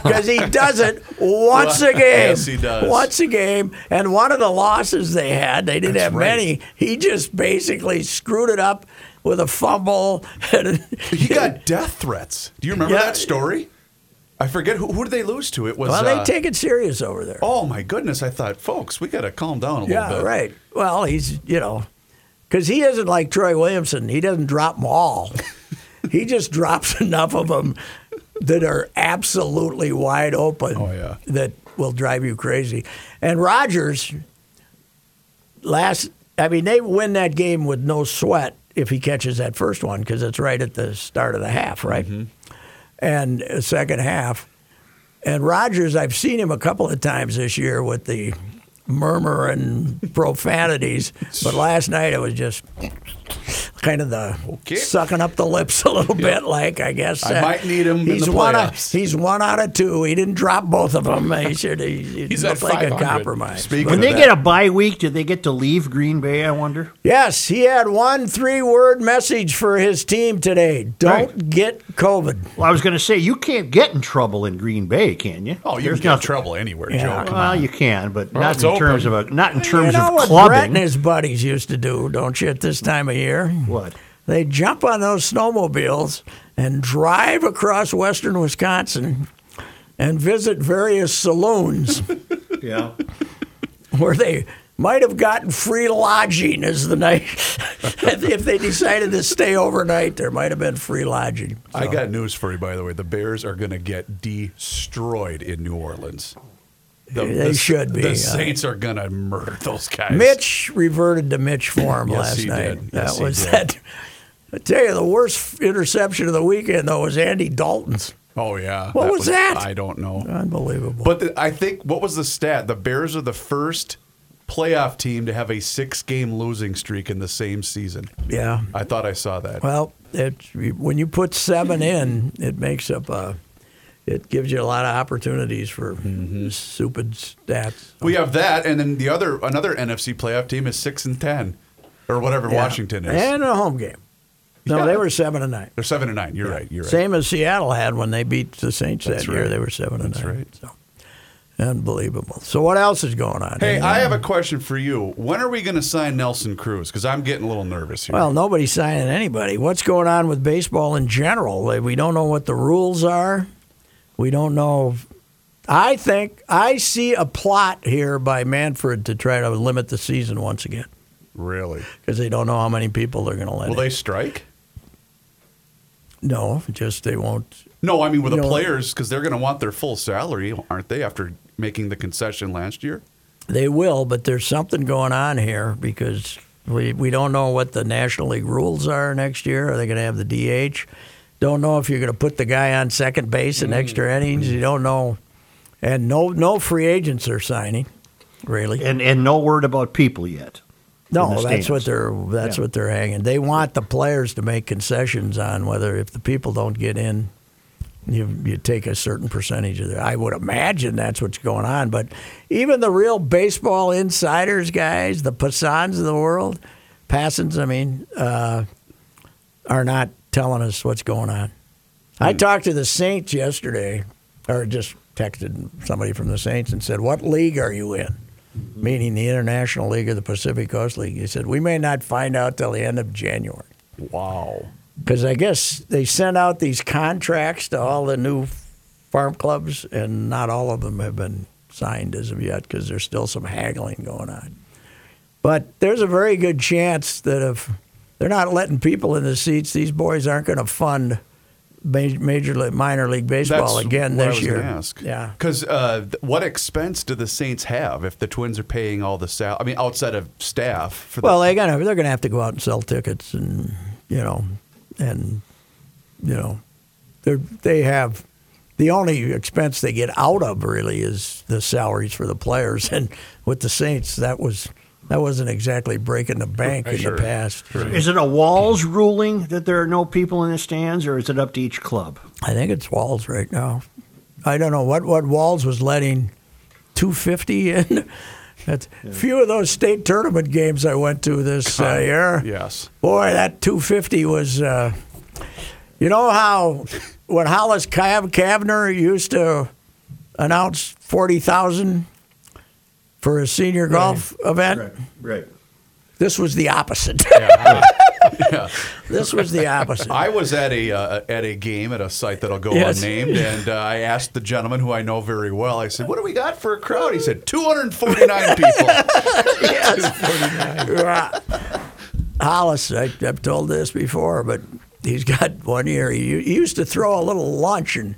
B: Because he does it once a game.
C: Yes, he does.
B: Once a game. And one of the losses they had, they didn't
C: That's
B: have
C: right.
B: many. He just basically screwed it up with a fumble. [laughs]
C: He got death threats. Do you remember
B: Yeah.
C: that story? I forget who, who did they lose to? It was.
B: well, they
C: uh,
B: take it serious over there.
C: Oh my goodness! I thought, folks, we got to calm down a little
B: yeah,
C: bit.
B: right. Well, he's, you know, because he isn't like Troy Williamson. He doesn't drop them all. [laughs] he just drops [laughs] enough of them that are absolutely wide open.
C: Oh, yeah.
B: That will drive you crazy. And Rodgers, last, I mean, they win that game with no sweat if he catches that first one because it's right at the start of the half, right?
C: Mm-hmm.
B: And uh, second half. And Rodgers, I've seen him a couple of times this year with the murmur and [laughs] profanities, but last night it was just kind of the
C: Okay.
B: sucking up the lips a little bit, like I guess. uh,
C: I might need him in
B: He's
C: the
B: one. Out,
C: playoffs.
B: he's one out of two. He didn't drop both of them. [laughs] He should. He, he
D: He's
B: looked like a compromise.
C: Speaking
A: When they
C: that,
A: get a bye week, do they get to leave Green Bay? I wonder.
B: Yes, he had one three-word message for his team today: "Don't
A: Right.
B: get COVID."
A: Well, I was going to say you can't get in trouble in Green Bay, can you?
C: oh, you
A: There's
C: can get trouble anywhere,
B: Yeah.
C: Joe. Come
A: Well,
C: on.
A: you can, but
D: Well,
A: not
D: it's
A: in terms of a not in
B: You
A: terms
B: know
A: of
B: what
A: clubbing.
B: Brett and his buddies used to do, don't you? At this time of year,
A: What?
B: They jump on those snowmobiles and drive across western Wisconsin and visit various saloons [laughs]
A: Yeah.
B: where they might have gotten free lodging as the night. [laughs] if they decided to stay overnight, there might have been free lodging.
C: I got news for you, by the way. The Bears are going to get destroyed in New Orleans. The,
B: They
C: the-
B: should be,
C: The Saints are going to murder those guys.
B: Mitch reverted to Mitch form
C: Yes,
B: last night.
C: did. Yes,
B: that was
C: did.
B: that. I tell you, the worst interception of the weekend though was Andy Dalton's.
C: Oh yeah.
B: What was that?
C: I don't know.
B: Unbelievable.
C: But the, I think what was the stat? The Bears are the first playoff team to have a six-game losing streak in the same season.
B: yeah.
C: I thought I saw that.
B: Well, it, when you put seven in, it makes up a. It gives you a lot of opportunities for
C: Mm-hmm.
B: stupid stats.
C: we have that, and then the other another NFC playoff team is six and ten, or whatever
B: Yeah.
C: Washington is.
B: and a home game. No,
C: Yeah.
B: they were seven and nine.
C: They're seven and nine. You're right. You're right.
B: Same as Seattle had when they beat the Saints
C: That's
B: that year. They were seven and
C: That's
B: nine.
C: right.
B: So unbelievable. So what else is going on?
C: Hey? I have a question for you. When are we going to sign Nelson Cruz? Because I'm getting a little nervous here.
B: Well, nobody's signing anybody. What's going on with baseball in general? We don't know what the rules are. We don't know. I think I see a plot here by Manfred to try to limit the season once again
C: really?
B: because they don't know how many people they're going to let.
C: Will
B: in.
C: they strike?
B: No, just they won't.
C: No, I mean with
B: You
C: the
B: know-
C: players because they're going to want their full salary, aren't they? After making the concession last year.
B: They will, but there's something going on here because we we don't know what the National League rules are next year. Are they going to have the DH? Don't know if you're going to put the guy on second base in extra innings. You don't know, and no no free agents are signing, really.
A: And and no word about people yet.
B: No, that's what they're that's
A: Yeah.
B: what they're hanging. They want the players to make concessions on whether if the people don't get in, you you take a certain percentage of their. I would imagine that's what's going on. But even the real baseball insiders, guys, the Passans of the world, Passans, I mean, uh, are not telling us what's going on. I hmm. talked to the Saints yesterday, or just texted somebody from the Saints and said, "What league are you in?" Meaning the International League or the Pacific Coast League. He said, "We may not find out till the end of January."
D: Wow.
B: Because I guess they sent out these contracts to all the new farm clubs, and not all of them have been signed as of yet because there's still some haggling going on. But there's a very good chance that if they're not letting people in the seats, these boys aren't going to fund ma- major league, minor league baseball
C: That's
B: again
C: what I
B: this year.
C: Ask.
B: Yeah.
C: Because uh, what expense do the Saints have if the Twins are paying all the sal? I mean, outside of staff. For
B: Well,
C: the,
B: they gonna they're gonna have to go out and sell tickets, and you know, and you know, they they have the only expense they get out of really is the salaries for the players, [laughs] and with the Saints, that was that wasn't exactly breaking the bank in
D: Sure.
B: the past.
A: Is it a Walz ruling that there are no people in the stands, or is it up to each club?
B: I think it's Walz right now. I don't know what what Walz was letting two fifty in. [laughs] That's few of those state tournament games I went to this uh, year.
C: yes.
B: Boy, that 250 was. Uh, you know how when Hollis Cav- Cavner used to announce 40,000 for a senior golf event?
A: right.
B: This was the opposite. [laughs]
C: Yeah.
B: this was the opposite.
C: I was at a uh, at a game at a site that'll go
B: Yes.
C: unnamed, and uh, I asked the gentleman who I know very well. I said, "What do we got for a crowd?" He said, "249 [laughs] people."
B: Hollis, I, I've told this before, but he's got one year. He, he used to throw a little lunch in,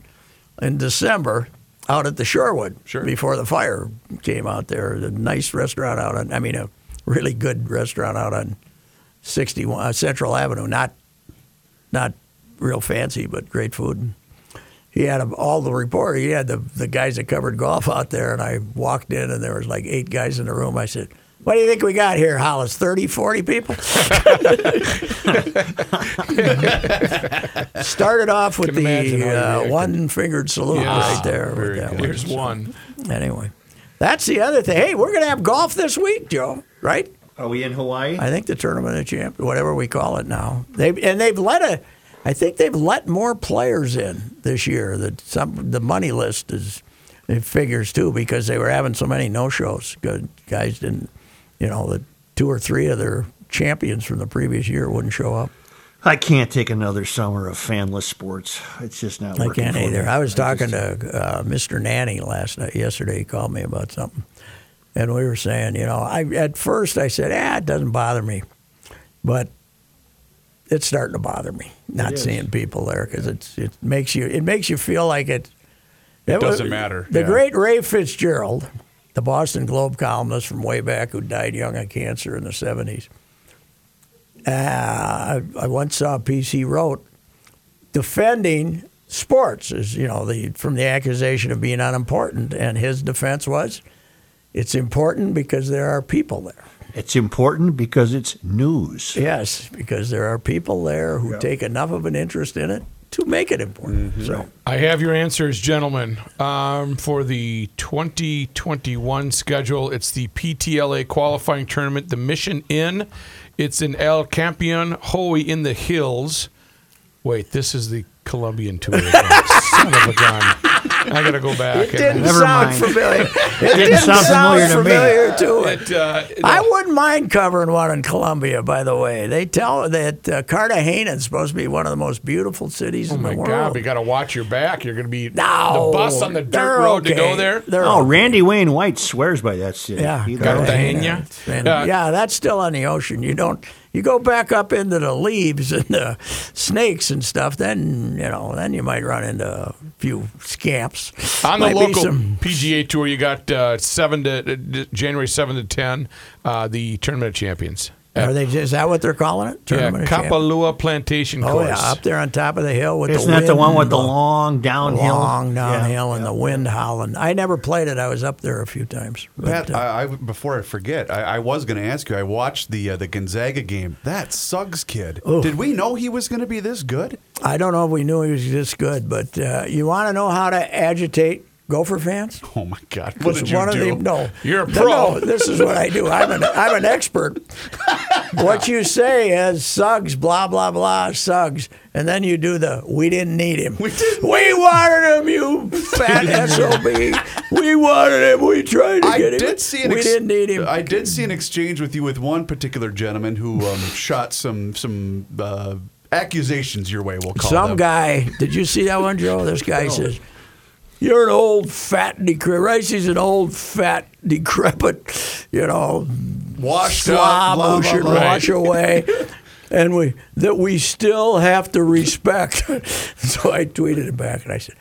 B: in December out at the Shorewood
C: Sure.
B: before the fire came out there. A nice restaurant out on, I mean, a really good restaurant out on 61 uh, Central Avenue. Not, not real fancy, but great food. He had all the report. He had the, the guys that covered golf out there, and I walked in, and there was like eight guys in the room. I said, "What do you think we got here, Hollis? 30, 40 people?" [laughs] Started off with the uh, one-fingered salute
D: Yes.
B: right there. with that
C: good.
B: one.
D: Here's one.
B: Anyway, that's the other thing. Hey, we're going to have golf this week, Joe. Right?
A: Are we in Hawaii?
B: I think the tournament of champ, whatever we call it now. They and they've let a, I think they've let more players in this year. That some the money list is, it figures too because they were having so many no shows. Good guys didn't, you know, the two or three of their champions from the previous year wouldn't show up.
A: I can't take another summer of fanless sports. It's just not
B: I
A: working.
B: can't
A: for me.
B: either. I was talking
A: just-
B: to uh, Mr. Nanny last night. Yesterday, he called me about something, and we were saying, you know, I at first I said, ah, it doesn't bother me, but it's starting to bother me not seeing people there because it's it makes you it makes you feel like it. It
C: doesn't matter,
B: The
C: yeah.
B: great Ray Fitzgerald, the Boston Globe columnist from way back, who died young of cancer in the seventies. Uh, I, I once saw a piece he wrote defending sports is you know the from the accusation of being unimportant and his defense was it's important because there are people there
A: It's important because it's news.
B: yes because there are people there who take enough of an interest in it to make it important so
D: I have your answers, gentlemen. Um, for the 2021 schedule, it's the PTLA qualifying tournament, the Mission Inn. It's in El Campeon, Howey in the Hills. Wait, this is the Colombian tour. [laughs] Son of a gun. I got to go back.
B: it didn't
A: Never
B: sound
A: mind.
B: familiar it didn't,
A: sound familiar to me.
B: familiar to it.
D: It, uh,
B: I wouldn't mind covering one in Colombia, by the way. They tell that uh, Cartagena is supposed to be one of the most beautiful cities
D: Oh
B: in
D: my
B: the world.
D: God, we got to watch your back. You're going to be
B: no,
D: the bus on the dirt
B: they're
D: road to
B: okay.
D: go there.
B: They're
A: Oh,
B: okay.
A: Randy Wayne White swears by that city.
B: Yeah,
A: He
D: Cartagena.
A: loves it.
B: And,
D: Yeah.
B: yeah, that's still on the ocean. You don't. You go back up into the leaves and the snakes and stuff. Then you know. Then you might run into a few scamps.
D: On the
B: Might
D: local
B: some-
D: PGA Tour, you got uh, seven to uh, January seven to ten, uh, the Tournament of Champions.
B: Are they? Is that what they're calling it?
D: Yeah,
B: Tournament of Champions?
D: Kapalua Plantation
B: Oh
D: Course.
B: yeah, up there on top of the hill with
A: Isn't
B: the
A: that the one with the long downhill?
B: long
A: Yeah.
B: downhill and the wind howling. I never played it. I was up there a few times. But,
C: Pat,
B: uh,
C: I, I, before I forget, I, I was going to ask you. I watched the uh, the Gonzaga game. That Suggs kid. Did we know he was going to be this good?
B: I don't know if we knew he was this good, but uh, you want to know how to agitate Gopher fans? [laughs]
C: Oh my God! What did you
B: one of
C: do?
B: the- no,
D: You're a pro.
B: No, this is what I do. I'm an [laughs] I'm an expert. what you say is Suggs, blah blah blah, Suggs, and then you do the we didn't need him.
C: We didn't
B: We wanted him, you [laughs] fat sob. We wanted him. We tried to
C: I
B: get him.
C: did see an
B: we
C: ex-
B: didn't need him.
C: I did see an exchange with you with one particular gentleman who um, shot some some uh, accusations your way. We'll call
B: Some
C: them.
B: guy, did you see that one, Joe? This guy says, You're an old fat decrepit. Rice, he's an old fat decrepit, you know,
C: washed up,
B: slob
C: blah,
B: who
C: blah,
B: should
C: blah.
B: wash away. [laughs] And we that we still have to respect. [laughs] so I tweeted it back and I said,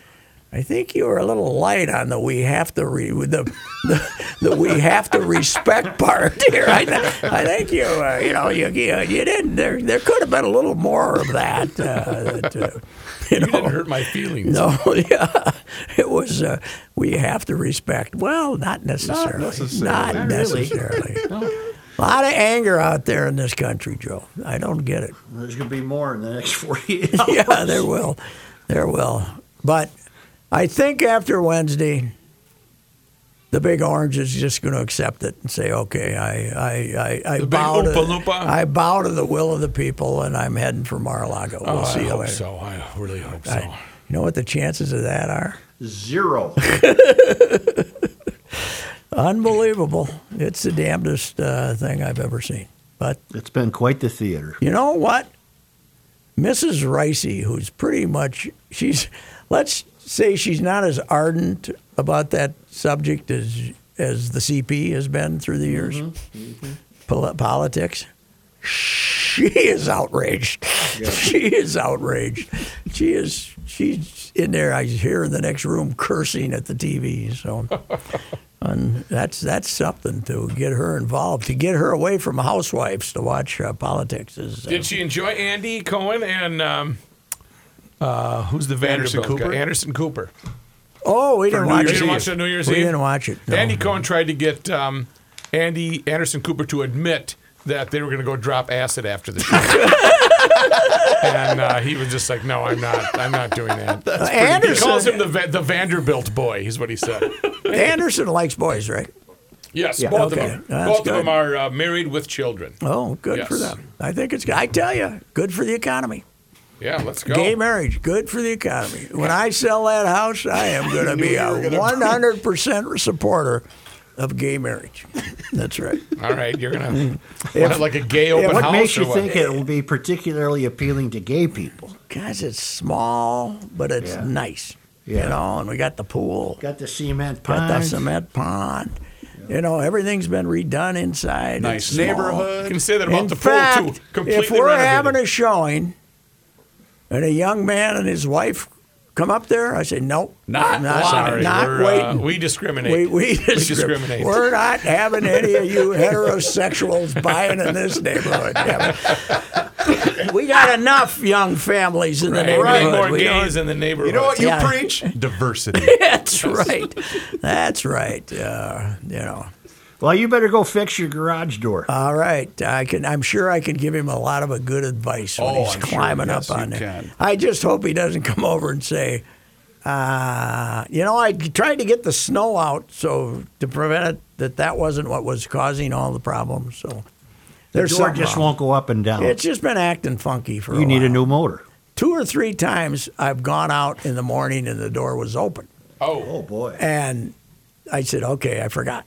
B: I think you were a little light on the we have to re, the, the the we have to respect part here. I, th- I think you uh, you know you, you you didn't there there could have been a little more of that. Uh, that uh, [laughs] you
D: You
B: know,
D: didn't hurt my feelings.
B: no, [laughs] yeah, it was. Uh, we have to respect. Well, not necessarily.
C: necessarily.
B: Not
A: really.
B: necessarily. A lot of anger out there in this country, Joe. I don't get it.
A: There's going to be more in the next [laughs] 48 hours.
B: yeah, there will, there will. But I think after Wednesday, the Big Orange is just going to accept it and say, "Okay, I, I, I, I
D: The big
B: bow to,
D: Oompa Loompa?
B: I bow to the will of the people, and I'm heading for Mar-a-Lago. We'll
D: Oh,
B: see
D: I
B: you
D: hope
B: later."
D: so. I really hope so.
B: I- you know what the chances of that are?
A: Zero. [laughs]
B: Unbelievable. It's the damnedest uh, thing I've ever seen. But
A: It's been quite the theater.
B: you know what? Mrs. Ricey, who's pretty much, she's, let's say she's not as ardent about that subject as, as the CP has been through the years, Pol- politics. She is outraged. [laughs] She is outraged. She is. She's in there. I hear in the next room cursing at the TV. So, [laughs] and that's that's something to get her involved. To get her away from housewives to watch uh, politics is. Uh,
D: Did she enjoy Andy Cohen and um, uh, who's the
C: Anderson
D: Vanderbilt guy?
C: Cooper?
D: Anderson Cooper.
B: Oh, we didn't
D: New
B: watch
D: Year's
B: it.
D: Eve. watch it New Year's
B: we
D: Eve?
B: didn't watch it. no.
D: Andy Cohen tried to get um, Andy Anderson Cooper to admit that they were going to go drop acid after the show. [laughs] and uh, he was just like, "No, I'm not. I'm not doing that."
B: Uh,
D: He
B: Anderson,
D: calls him the Va- the Vanderbilt boy. Is what he said.
B: Anderson likes boys, right?
D: Yes, both
B: Okay,
D: of them.
B: that's
D: both of them are uh, married with children.
B: Oh, good for
D: Yes.
B: them. I think it's. I tell you, good for the economy.
D: Yeah, let's go.
B: Gay marriage, good for the economy. When I sell that house, I am [laughs] going to be a 100% supporter of gay marriage. That's right.
D: All right, you're gonna [laughs] want it like a gay open
A: What
D: house
A: makes
D: or
A: you
D: what?
A: think it will be particularly appealing to gay people?
B: Guys, it's small, but it's
A: Yeah.
B: nice.
A: Yeah.
B: You know, and we got the pool,
A: Got the cement pond.
B: got the cement pond. You know, everything's been redone inside.
C: Nice
B: It's small.
D: You
C: neighborhood.
D: can say that about
B: In
D: the
B: fact,
D: pool too. Completely
B: if we're
D: renovated.
B: having a showing and a young man and his wife come up there, I say, nope.
C: Not
B: not,
D: Sorry,
B: not
D: we're, uh, we discriminate.
B: We, we,
D: We discriminate.
B: We're not having any of you heterosexuals buying in this neighborhood. we got enough young families in the neighborhood.
D: we need more
B: We don't-
D: gays in the neighborhood.
C: You know what you
B: Yeah.
C: preach? [laughs] Diversity.
B: That's right. That's right. Uh, you know.
A: Well, you better go fix your garage door.
B: All right, I can. I'm sure I can give him a lot of a good advice when
C: Oh,
B: he's
C: I'm sure.
B: climbing
C: Yes,
B: up on
C: you
B: there.
C: can.
B: I just hope he doesn't come over and say, uh, "You know, I tried to get the snow out so to prevent it that that wasn't what was causing all the problems." So
A: the door just
B: wrong.
A: won't go up and down.
B: It's just been acting funky for.
A: you
B: a
A: need a new motor.
B: Two or three times I've gone out in the morning and the door was open,
D: oh,
A: Oh boy.
B: and I said, "Okay, I forgot."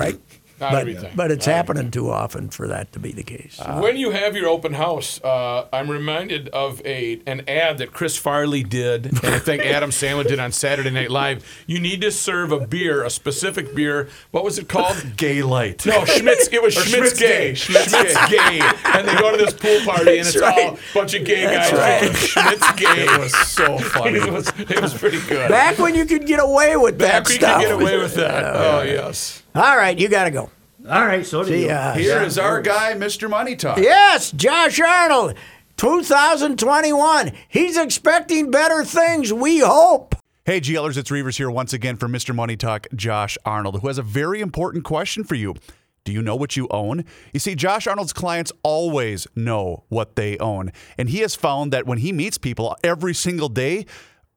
B: Right.
D: Not
B: but,
D: everything.
B: but it's
D: Not
B: happening too often for that to be the case.
D: when you have your open house, uh, I'm reminded of a an ad that Chris Farley did, and I think [laughs] Adam Sandler did on Saturday Night Live. You need to serve a beer, a specific beer. What was it called? [laughs]
C: Gay light.
D: No, Schmitts. It was
C: Or
D: Schmitts,
C: Schmitts
D: gay.
C: Gay.
D: Schmitts, gay. And they go to this pool party, and
B: That's
D: it's all
B: right.
D: a bunch of gay guys.
B: right.
D: Schmitts gay.
C: It was so [laughs] funny.
D: it was it was pretty good.
B: Back when you could get away with
D: Back
B: that
D: we
B: stuff.
D: could get away with that. Oh yes.
B: All right, you got to go.
A: All right, so do
B: See
A: you.
B: ya.
C: Here is our guy, Mr. Money Talk.
B: Yes, Josh Arnold, 2021. He's expecting better things, we hope.
C: Hey, GLers, it's Reavers here once again for Mr. Money Talk, Josh Arnold, who has a very important question for you. Do you know what you own? You see, Josh Arnold's clients always know what they own. And he has found that when he meets people every single day,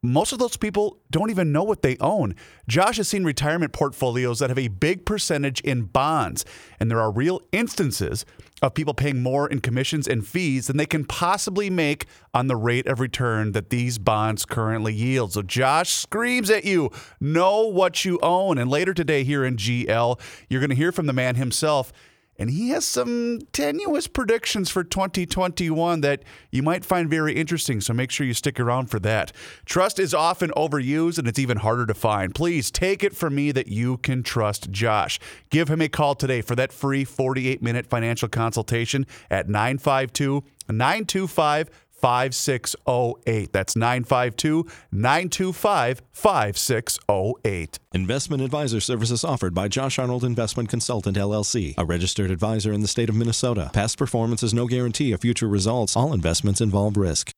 C: most of those people don't even know what they own. Josh has seen retirement portfolios that have a big percentage in bonds, and there are real instances of people paying more in commissions and fees than they can possibly make on the rate of return that these bonds currently yield. So Josh screams at you, know what you own. And later today here in GL, you're going to hear from the man himself and he has some tenuous predictions for 2021 that you might find very interesting. So make sure you stick around for that. Trust is often overused and it's even harder to find. Please take it from me that you can trust Josh. Give him a call today for that free 48 minute financial consultation at 952 925 5608. That's 952 925 5608.
G: Investment advisor services offered by Josh Arnold Investment Consultant LLC, a registered advisor in the state of Minnesota. Past performance is no guarantee of future results. All investments involve risk.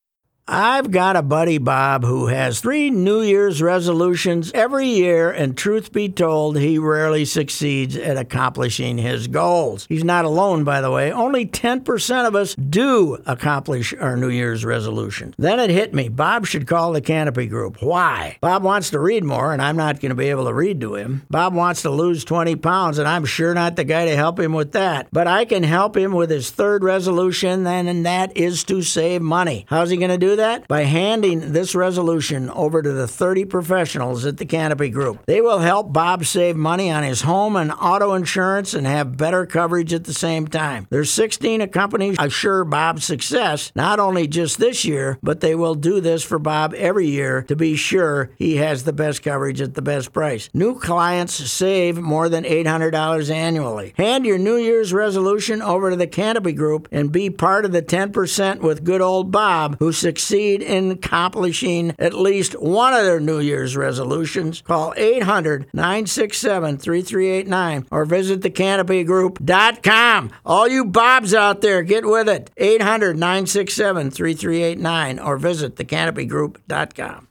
B: I've got a buddy, Bob, who has three New Year's resolutions every year, and truth be told, he rarely succeeds at accomplishing his goals. He's not alone, by the way. Only 10% of us do accomplish our New Year's resolutions. Then it hit me Bob should call the Canopy Group. Why? Bob wants to read more, and I'm not going to be able to read to him. Bob wants to lose 20 pounds, and I'm sure not the guy to help him with that. But I can help him with his third resolution, and that is to save money. How's he going to do that? By handing this resolution over to the 30 professionals at the Canopy Group. They will help Bob save money on his home and auto insurance and have better coverage at the same time. There's 16 companies assure Bob's success, not only just this year, but they will do this for Bob every year to be sure he has the best coverage at the best price. New clients save more than $800 annually. Hand your New Year's resolution over to the Canopy Group and be part of the 10% with good old Bob who succeed in accomplishing at least one of their New Year's resolutions. Call 800 967 3389 or visit thecanopygroup.com. All you Bobs out there, get with it. 800 967 3389 or visit thecanopygroup.com.